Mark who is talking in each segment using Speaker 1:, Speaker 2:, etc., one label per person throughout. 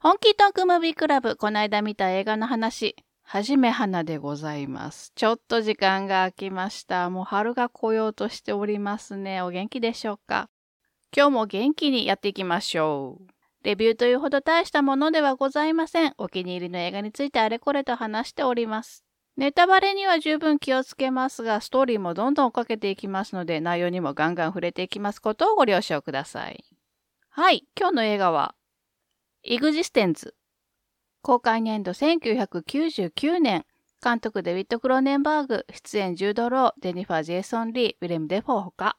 Speaker 1: 本気トークムービークラブ、この間見た映画の話、はじめ花でございます。ちょっと時間が空きました。もう春が来ようとしておりますね。お元気でしょうか？今日も元気にやっていきましょう。レビューというほど大したものではございません。お気に入りの映画についてあれこれと話しております。ネタバレには十分気をつけますが、ストーリーもどんどん追っかけていきますので、内容にもガンガン触れていきますことをご了承ください。はい、今日の映画は、イグジステンズ。公開年度1999年。監督デビッド・クローネンバーグ、出演ジュード・ロー、ジェニファー・ジェイソン・リー、ウィレム・デフォーほか。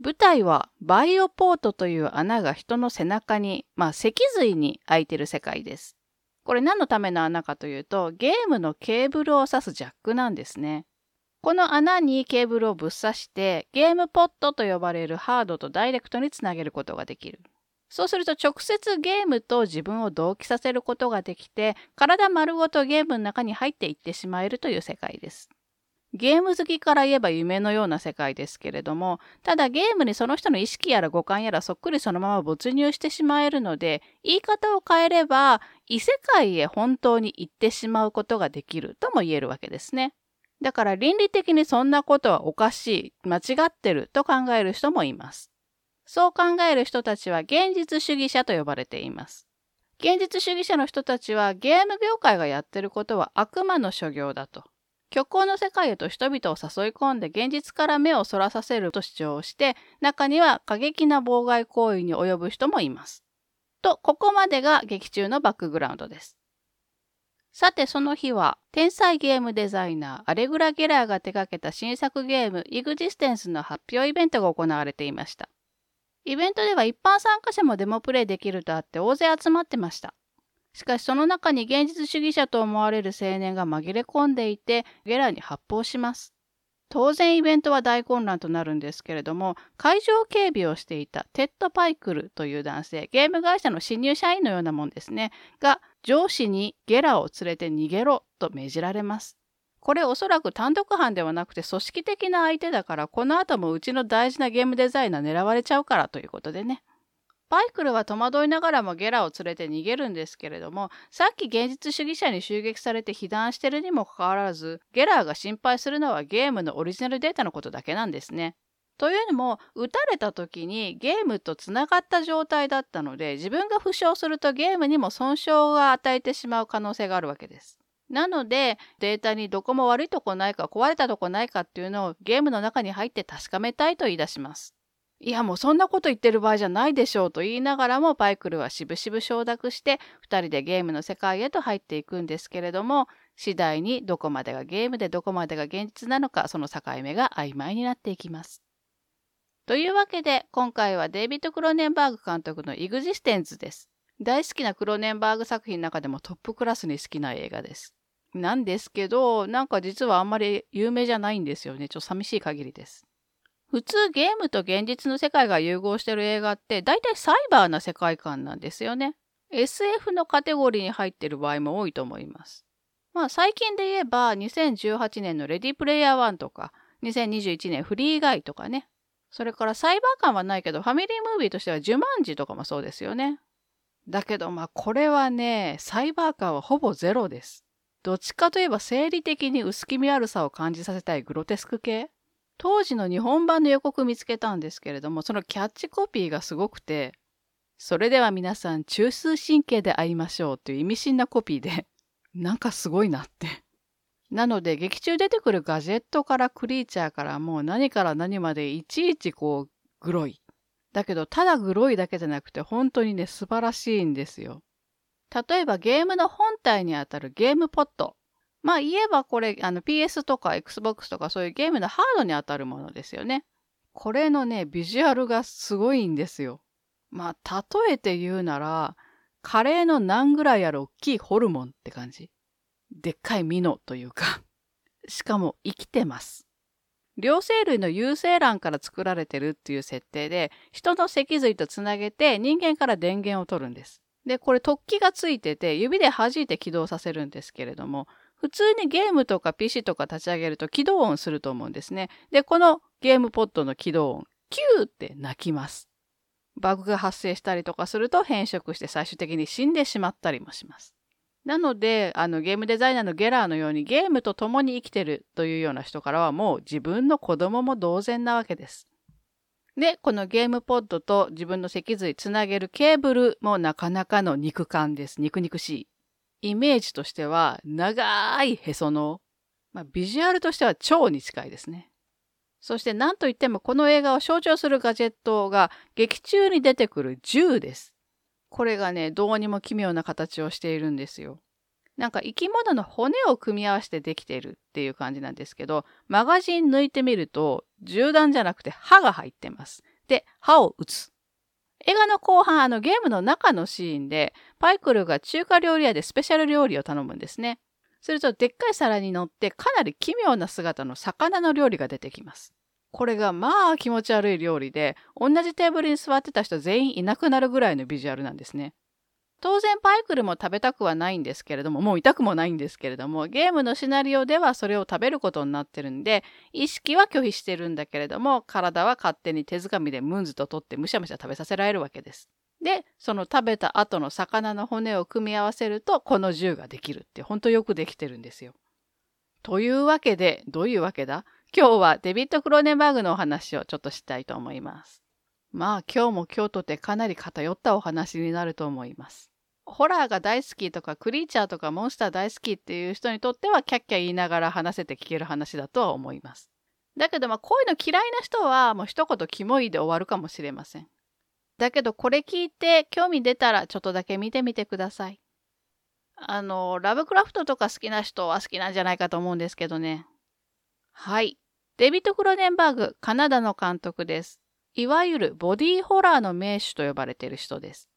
Speaker 1: 舞台はバイオポートという穴が人の背中に、まあ脊髄に開いてる世界です。これ何のための穴かというと、ゲームのケーブルを挿すジャックなんですね。この穴にケーブルをぶっ刺して、ゲームポッドと呼ばれるハードとダイレクトにつなげることができる。そうすると直接ゲームと自分を同期させることができて、体丸ごとゲームの中に入っていってしまえるという世界です。ゲーム好きから言えば夢のような世界ですけれども、ただゲームにその人の意識やら五感やらそっくりそのまま没入してしまえるので、言い方を変えれば、異世界へ本当に行ってしまうことができるとも言えるわけですね。だから倫理的にそんなことはおかしい、間違ってると考える人もいます。そう考える人たちは現実主義者と呼ばれています。現実主義者の人たちはゲーム業界がやってることは悪魔の所業だと。虚構の世界へと人々を誘い込んで現実から目をそらさせると主張して、中には過激な妨害行為に及ぶ人もいます。と、ここまでが劇中のバックグラウンドです。さてその日は、天才ゲームデザイナーアレグラ・ゲラーが手掛けた新作ゲームイグジステンスの発表イベントが行われていました。イベントでは一般参加者もデモプレイできるとあって大勢集まってました。しかしその中に現実主義者と思われる青年が紛れ込んでいて、ゲラに発砲します。当然イベントは大混乱となるんですけれども、会場警備をしていたテッド・パイクルという男性、ゲーム会社の新入社員のようなもんですね、が上司にゲラを連れて逃げろと命じられます。これおそらく単独犯ではなくて組織的な相手だから、この後もうちの大事なゲームデザイナー狙われちゃうからということでね。パイクルは戸惑いながらもゲラを連れて逃げるんですけれども、さっき現実主義者に襲撃されて被弾してるにもかかわらず、ゲラーが心配するのはゲームのオリジナルデータのことだけなんですね。というのも、撃たれた時にゲームとつながった状態だったので、自分が負傷するとゲームにも損傷が与えてしまう可能性があるわけです。なのでデータにどこも悪いとこないか壊れたとこないかっていうのをゲームの中に入って確かめたいと言い出します。いやもうそんなこと言ってる場合じゃないでしょうと言いながらもパイクルはしぶしぶ承諾して2人でゲームの世界へと入っていくんですけれども次第にどこまでがゲームでどこまでが現実なのかその境目が曖昧になっていきます。というわけで今回はデイビッド・クロネンバーグ監督のイグジステンズです。大好きなクロネンバーグ作品の中でもトップクラスに好きな映画です。なんですけど、なんか実はあんまり有名じゃないんですよね。ちょっと寂しい限りです。普通ゲームと現実の世界が融合してる映画って大体サイバーな世界観なんですよね。SF のカテゴリーに入ってる場合も多いと思います。まあ最近で言えば2018年のレディプレイヤー1とか2021年フリーガイとかね。それからサイバー感はないけどファミリームービーとしてはジュマンジとかもそうですよね。だけどまあこれはね、サイバー感はほぼゼロです。どっちかといえば生理的に薄気味悪さを感じさせたいグロテスク系当時の日本版の予告見つけたんですけれども、そのキャッチコピーがすごくて、それでは皆さん中枢神経で会いましょうという意味深なコピーで、なんかすごいなって。なので劇中出てくるガジェットからクリーチャーからもう何から何までいちいちこうグロい。だけどただグロいだけじゃなくて本当にね素晴らしいんですよ。例えばゲームの本体にあたるゲームポット。まあ言えばこれあの PS とか Xbox とかそういうゲームのハードにあたるものですよね。これのね、ビジュアルがすごいんですよ。まあ例えて言うなら、カレーの何ぐらいある大きいホルモンって感じ。でっかいミノというか。しかも生きてます。両生類の有精卵から作られてるっていう設定で、人の脊髄とつなげて人間から電源を取るんです。で、これ突起がついてて、指で弾いて起動させるんですけれども、普通にゲームとか PC とか立ち上げると起動音すると思うんですね。で、このゲームポッドの起動音、キューって鳴きます。バグが発生したりとかすると変色して最終的に死んでしまったりもします。なので、あのゲームデザイナーのゲラーのようにゲームと共に生きてるというような人からはもう自分の子供も同然なわけです。で、このゲームポッドと自分の脊髄つなげるケーブルもなかなかの肉感です。肉肉しい。イメージとしては長いへそのまあ、ビジュアルとしては超に近いですね。そして何といってもこの映画を象徴するガジェットが劇中に出てくる銃です。これがね、どうにも奇妙な形をしているんですよ。なんか生き物の骨を組み合わせてできているっていう感じなんですけど、マガジン抜いてみると銃弾じゃなくて歯が入ってます。で、歯を撃つ。映画の後半、あのゲームの中のシーンで、パイクルが中華料理屋でスペシャル料理を頼むんですね。するとでっかい皿に乗ってかなり奇妙な姿の魚の料理が出てきます。これがまあ気持ち悪い料理で、同じテーブルに座ってた人全員いなくなるぐらいのビジュアルなんですね。当然パイクルも食べたくはないんですけれども、もう痛くもないんですけれども、ゲームのシナリオではそれを食べることになってるんで、意識は拒否してるんだけれども、体は勝手に手づかみでムンズと取ってむしゃむしゃ食べさせられるわけです。で、その食べた後の魚の骨を組み合わせると、この銃ができるって、ほんとよくできてるんですよ。というわけで、どういうわけだ？今日はデビッド・クローネンバーグのお話をちょっとしたいと思います。まあ今日も今日とてかなり偏ったお話になると思います。ホラーが大好きとかクリーチャーとかモンスター大好きっていう人にとってはキャッキャ言いながら話せて聞ける話だとは思います。だけどまあこういうの嫌いな人はもう一言キモいで終わるかもしれません。だけどこれ聞いて興味出たらちょっとだけ見てみてください。あの、ラブクラフトとか好きな人は好きなんじゃないかと思うんですけどね。はい。デビッド・クロネンバーグ、カナダの監督です。いわゆるボディーホラーの名手と呼ばれている人です。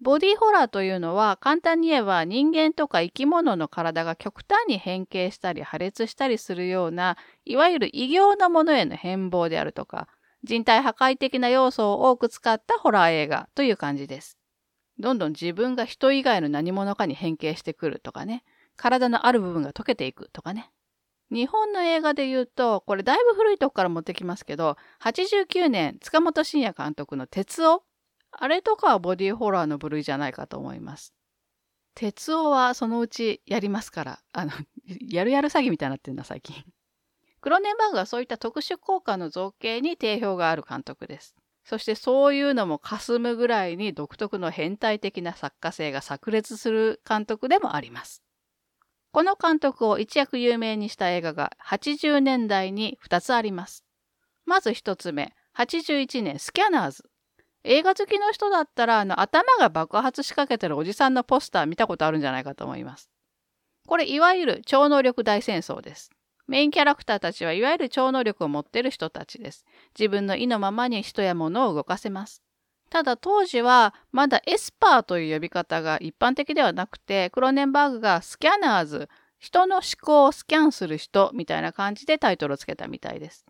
Speaker 1: ボディホラーというのは簡単に言えば人間とか生き物の体が極端に変形したり破裂したりするようないわゆる異形なものへの変貌であるとか人体破壊的な要素を多く使ったホラー映画という感じです。どんどん自分が人以外の何者かに変形してくるとかね、体のある部分が溶けていくとかね。日本の映画で言うと、これだいぶ古いとこから持ってきますけど、89年、塚本慎也監督の鉄夫。あれとかはボディーホラーの部類じゃないかと思います。鉄夫はそのうちやりますから、あの、やるやる詐欺みたいになってんだ最近。クロネンバーグはそういった特殊効果の造形に定評がある監督です。そしてそういうのも霞むぐらいに独特の変態的な作家性が炸裂する監督でもあります。この監督を一躍有名にした映画が80年代に2つあります。まず1つ目、81年スキャナーズ。映画好きの人だったらあの頭が爆発しかけてるおじさんのポスター見たことあるんじゃないかと思います。これいわゆる超能力大戦争です。メインキャラクターたちはいわゆる超能力を持ってる人たちです。自分の意のままに人や物を動かせます。ただ当時はまだエスパーという呼び方が一般的ではなくて、クロネンバーグがスキャナーズ、人の思考をスキャンする人みたいな感じでタイトルをつけたみたいです。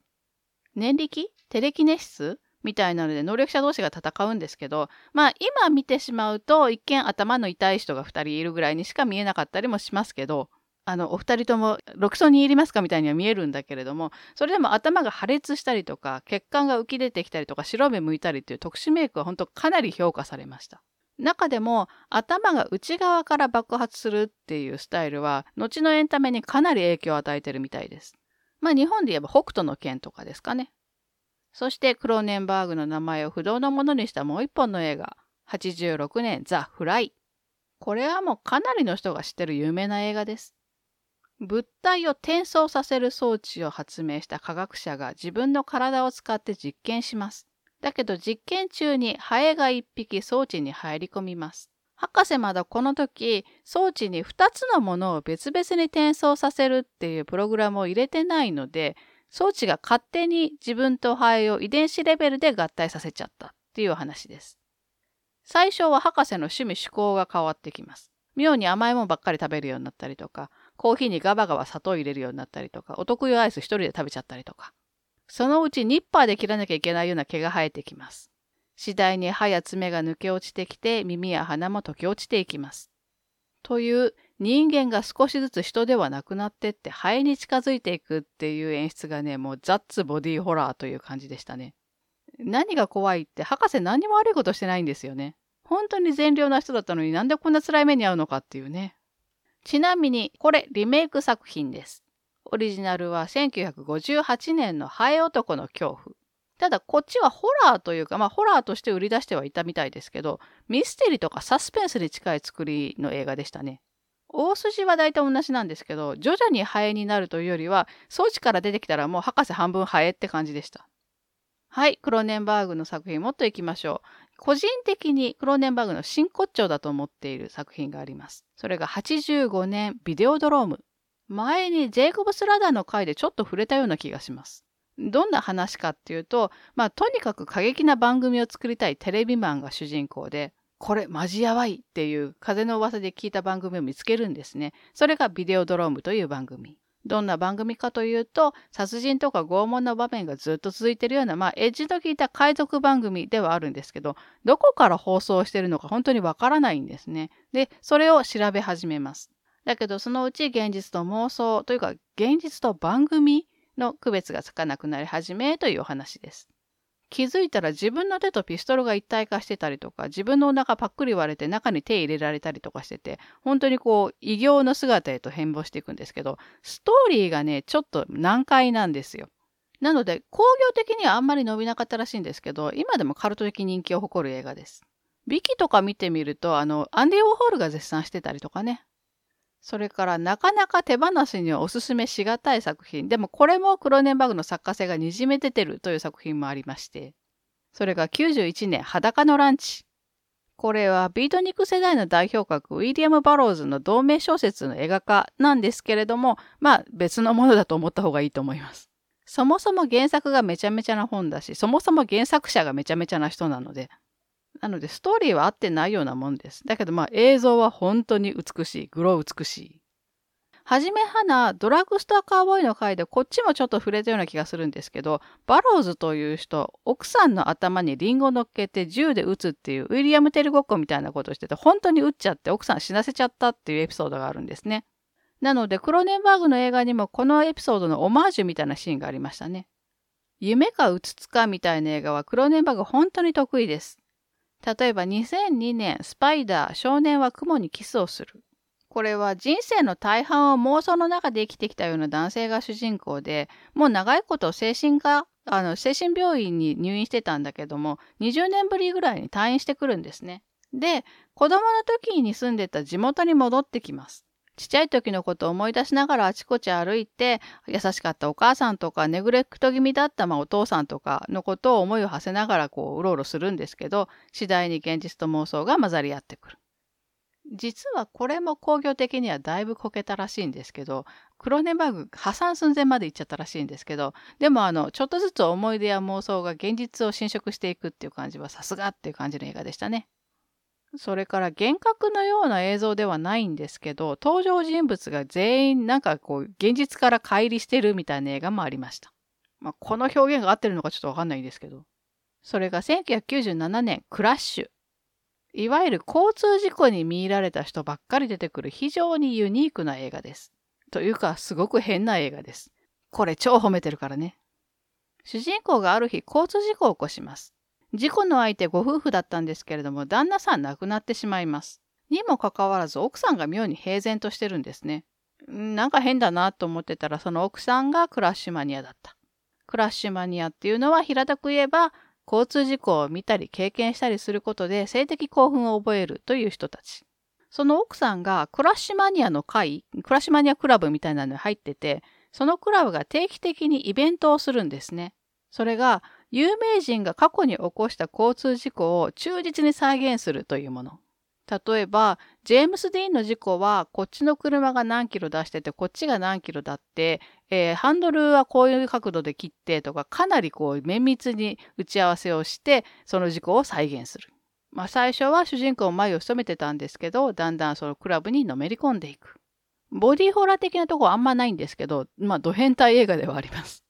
Speaker 1: 念力？テレキネシス？みたいなので能力者同士が戦うんですけど、まあ今見てしまうと一見頭の痛い人が2人いるぐらいにしか見えなかったりもしますけど、あの、お二人とも6層に入りますかみたいには見えるんだけれども、それでも頭が破裂したりとか、血管が浮き出てきたりとか、白目向いたりっていう特殊メイクは本当かなり評価されました。中でも頭が内側から爆発するっていうスタイルは、後のエンタメにかなり影響を与えてるみたいです。まあ日本で言えば北斗の拳とかですかね。そしてクローネンバーグの名前を不動のものにしたもう一本の映画、86年ザ・フライ。これはもうかなりの人が知ってる有名な映画です。物体を転送させる装置を発明した科学者が自分の体を使って実験します。だけど実験中にハエが一匹装置に入り込みます。博士まだこの時装置に2つのものを別々に転送させるっていうプログラムを入れてないので装置が勝手に自分とハエを遺伝子レベルで合体させちゃったっていう話です。最初は博士の趣味思考が変わってきます。妙に甘いもんばっかり食べるようになったりとか、コーヒーにガバガバ砂糖入れるようになったりとか、お得意アイス一人で食べちゃったりとか。そのうちニッパーで切らなきゃいけないような毛が生えてきます。次第に歯や爪が抜け落ちてきて、耳や鼻も溶け落ちていきます。という人間が少しずつ人ではなくなってってハエに近づいていくっていう演出がね、もうザッツボディホラーという感じでしたね。何が怖いって博士何も悪いことしてないんですよね。本当に善良な人だったのになんでこんな辛い目に遭うのかっていうね。ちなみにこれリメイク作品です。オリジナルは1958年のハエ男の恐怖。ただこっちはホラーというか、まあホラーとして売り出してはいたみたいですけど、ミステリーとかサスペンスに近い作りの映画でしたね。大筋は大体同じなんですけど、徐々にハエになるというよりは、装置から出てきたらもう博士半分ハエって感じでした。はい、クローネンバーグの作品もっといきましょう。個人的にクローネンバーグの真骨頂だと思っている作品があります。それが85年ビデオドローム。前にジェイコブス・ラダーの回でちょっと触れたような気がします。どんな話かっていうと、まあとにかく過激な番組を作りたいテレビマンが主人公で、これマジやばいっていう風の噂で聞いた番組を見つけるんですね。それがビデオドロームという番組。どんな番組かというと、殺人とか拷問の場面がずっと続いているような、まあ、エッジの効いた海賊番組ではあるんですけど、どこから放送しているのか本当にわからないんですね。で、それを調べ始めます。だけど、そのうち現実と妄想というか、現実と番組の区別がつかなくなり始めというお話です。気づいたら自分の手とピストルが一体化してたりとか、自分のお腹パックリ割れて中に手入れられたりとかしてて、本当にこう、異形の姿へと変貌していくんですけど、ストーリーがね、ちょっと難解なんですよ。なので、工業的にはあんまり伸びなかったらしいんですけど、今でもカルト的人気を誇る映画です。ビキとか見てみると、あの、アンディ・ウォーホールが絶賛してたりとかね。それからなかなか手放しにはおすすめしがたい作品。でもこれもクローネンバーグの作家性がにじめ出てるという作品もありまして。それが91年裸のランチ。これはビートニック世代の代表格ウィリアム・バローズの同名小説の映画化なんですけれども、まあ別のものだと思った方がいいと思います。そもそも原作がめちゃめちゃな本だし、そもそも原作者がめちゃめちゃな人なので、なので、ストーリーは合ってないようなもんです。だけど、まあ、映像は本当に美しい。グロー美しい。はじめはな、ドラッグストアカーボーイの回でこっちもちょっと触れたような気がするんですけど、バローズという人、奥さんの頭にリンゴ乗っけて銃で撃つっていうウィリアム・テルごっこみたいなことをしてて、本当に撃っちゃって奥さん死なせちゃったっていうエピソードがあるんですね。なので、クロネンバーグの映画にもこのエピソードのオマージュみたいなシーンがありましたね。夢かうつつかみたいな映画はクロネンバーグ本当に得意です。例えば2002年、スパイダー、少年は雲にキスをする。これは人生の大半を妄想の中で生きてきたような男性が主人公で、もう長いこと精神科、あの、精神病院に入院してたんだけども、20年ぶりぐらいに退院してくるんですね。で、子供の時に住んでた地元に戻ってきます。ちっちゃい時のことを思い出しながらあちこち歩いて、優しかったお母さんとか、ネグレクト気味だったまあお父さんとかのことを思いを馳せながらこう、うろうろするんですけど、次第に現実と妄想が混ざり合ってくる。実はこれも工業的にはだいぶこけたらしいんですけど、クロネバグ破産寸前まで行っちゃったらしいんですけど、でもあの、ちょっとずつ思い出や妄想が現実を侵食していくっていう感じはさすがっていう感じの映画でしたね。それから幻覚のような映像ではないんですけど、登場人物が全員なんかこう、現実から乖離してるみたいな映画もありました。まあ、この表現が合ってるのかちょっとわかんないんですけど。それが1997年、クラッシュ。いわゆる交通事故に見入られた人ばっかり出てくる非常にユニークな映画です。というか、すごく変な映画です。これ超褒めてるからね。主人公がある日、交通事故を起こします。事故の相手ご夫婦だったんですけれども、旦那さん亡くなってしまいます。にもかかわらず、奥さんが妙に平然としてるんですね。なんか変だなと思ってたら、その奥さんがクラッシュマニアだった。クラッシュマニアっていうのは平たく言えば、交通事故を見たり経験したりすることで性的興奮を覚えるという人たち。その奥さんがクラッシュマニアの会、クラッシュマニアクラブみたいなのに入ってて、そのクラブが定期的にイベントをするんですね。それが有名人が過去に起こした交通事故を忠実に再現するというもの。例えば、ジェームス・ディーンの事故は、こっちの車が何キロ出してて、こっちが何キロだって、えー、ハンドルはこういう角度で切ってとか、かなりこう綿密に打ち合わせをして、その事故を再現する。まあ、最初は主人公前を務めてたんですけど、だんだんそのクラブにのめり込んでいく。ボディーホラー的なところあんまないんですけど、まあ、ド変態映画ではあります。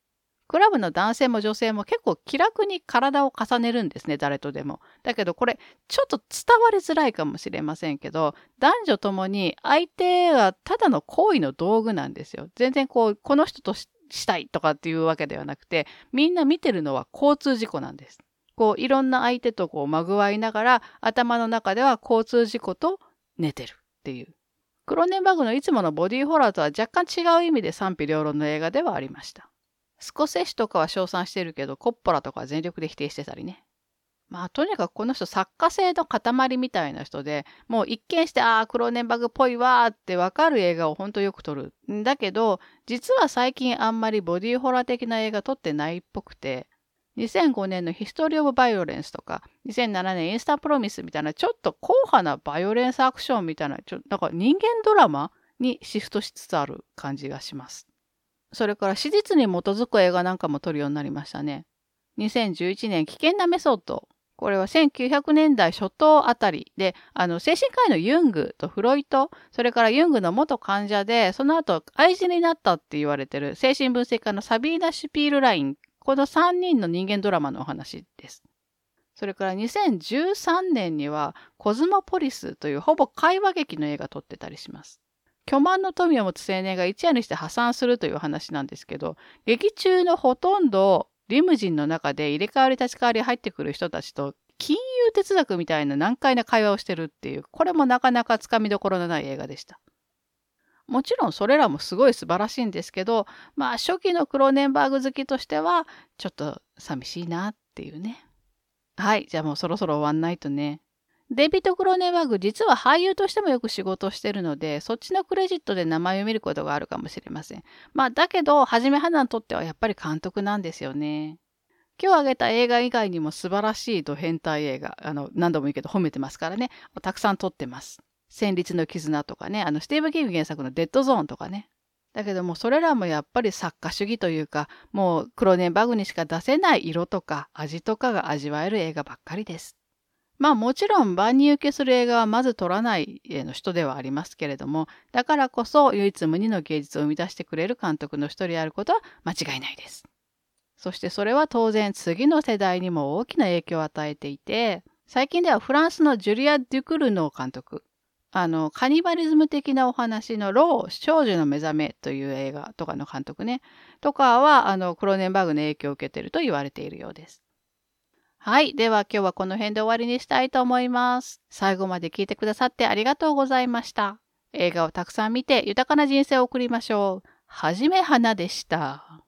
Speaker 1: クラブの男性も女性も結構気楽に体を重ねるんですね、誰とでも。だけどこれ、ちょっと伝わりづらいかもしれませんけど、男女ともに相手はただの行為の道具なんですよ。全然こう、この人としたいとかっていうわけではなくて、みんな見てるのは交通事故なんです。こういろんな相手とこうまぐわいながら頭の中では交通事故と寝てるっていう。クロネンバグのいつものボディーホラーとは若干違う意味で賛否両論の映画ではありました。スコセッシとかは称賛してるけど、コッポラとかは全力で否定してたりね。まあ、とにかくこの人作家性の塊みたいな人で、もう一見して、ああ、クローネンバグっぽいわーってわかる映画をほんとよく撮る。んだけど、実は最近あんまりボディーホラー的な映画撮ってないっぽくて、2005年のヒストリー・オブ・バイオレンスとか、2007年インスタ・プロミスみたいな、ちょっと硬派なバイオレンスアクションみたいな、ちょなんか人間ドラマにシフトしつつある感じがします。それから史実に基づく映画なんかも撮るようになりましたね。2011年、危険なメソッド。これは1900年代初頭あたりで、あの、精神科医のユングとフロイト、それからユングの元患者で、その後愛人になったって言われてる精神分析家のサビーナ・シュピールラインこの3人の人間ドラマのお話です。それから2013年にはコズモポリスというほぼ会話劇の映画撮ってたりします。巨万の富を持つ青年が一夜にして破産するという話なんですけど、劇中のほとんどリムジンの中で入れ替わり立ち替わり入ってくる人たちと金融哲学みたいな難解な会話をしてるっていう、これもなかなかつかみどころのない映画でした。もちろんそれらもすごい素晴らしいんですけど、まあ初期のクローネンバーグ好きとしては、ちょっと寂しいなっていうね。はい、じゃあもうそろそろ終わんないとね。デビッド・クロネンバーグ、実は俳優としてもよく仕事してるので、そっちのクレジットで名前を見ることがあるかもしれません。まあ、だけど、はじめはなにとってはやっぱり監督なんですよね。今日挙げた映画以外にも素晴らしいド変態映画、あの、何度も言うけど褒めてますからね、たくさん撮ってます。戦慄の絆とかね、あの、スティーブ・キング原作のデッドゾーンとかね。だけども、それらもやっぱり作家主義というか、もうクロネンバグにしか出せない色とか味とかが味わえる映画ばっかりです。まあもちろん万人受けする映画はまず撮らないの人ではありますけれども、だからこそ唯一無二の芸術を生み出してくれる監督の一人であることは間違いないです。そしてそれは当然次の世代にも大きな影響を与えていて、最近ではフランスのジュリア・デュクルノー監督、あの、カニバリズム的なお話のロー、少女の目覚めという映画とかの監督ね、とかは、あの、クローネンバーグの影響を受けていると言われているようです。はい。では今日はこの辺で終わりにしたいと思います。最後まで聞いてくださってありがとうございました。映画をたくさん見て豊かな人生を送りましょう。はじめはなでした。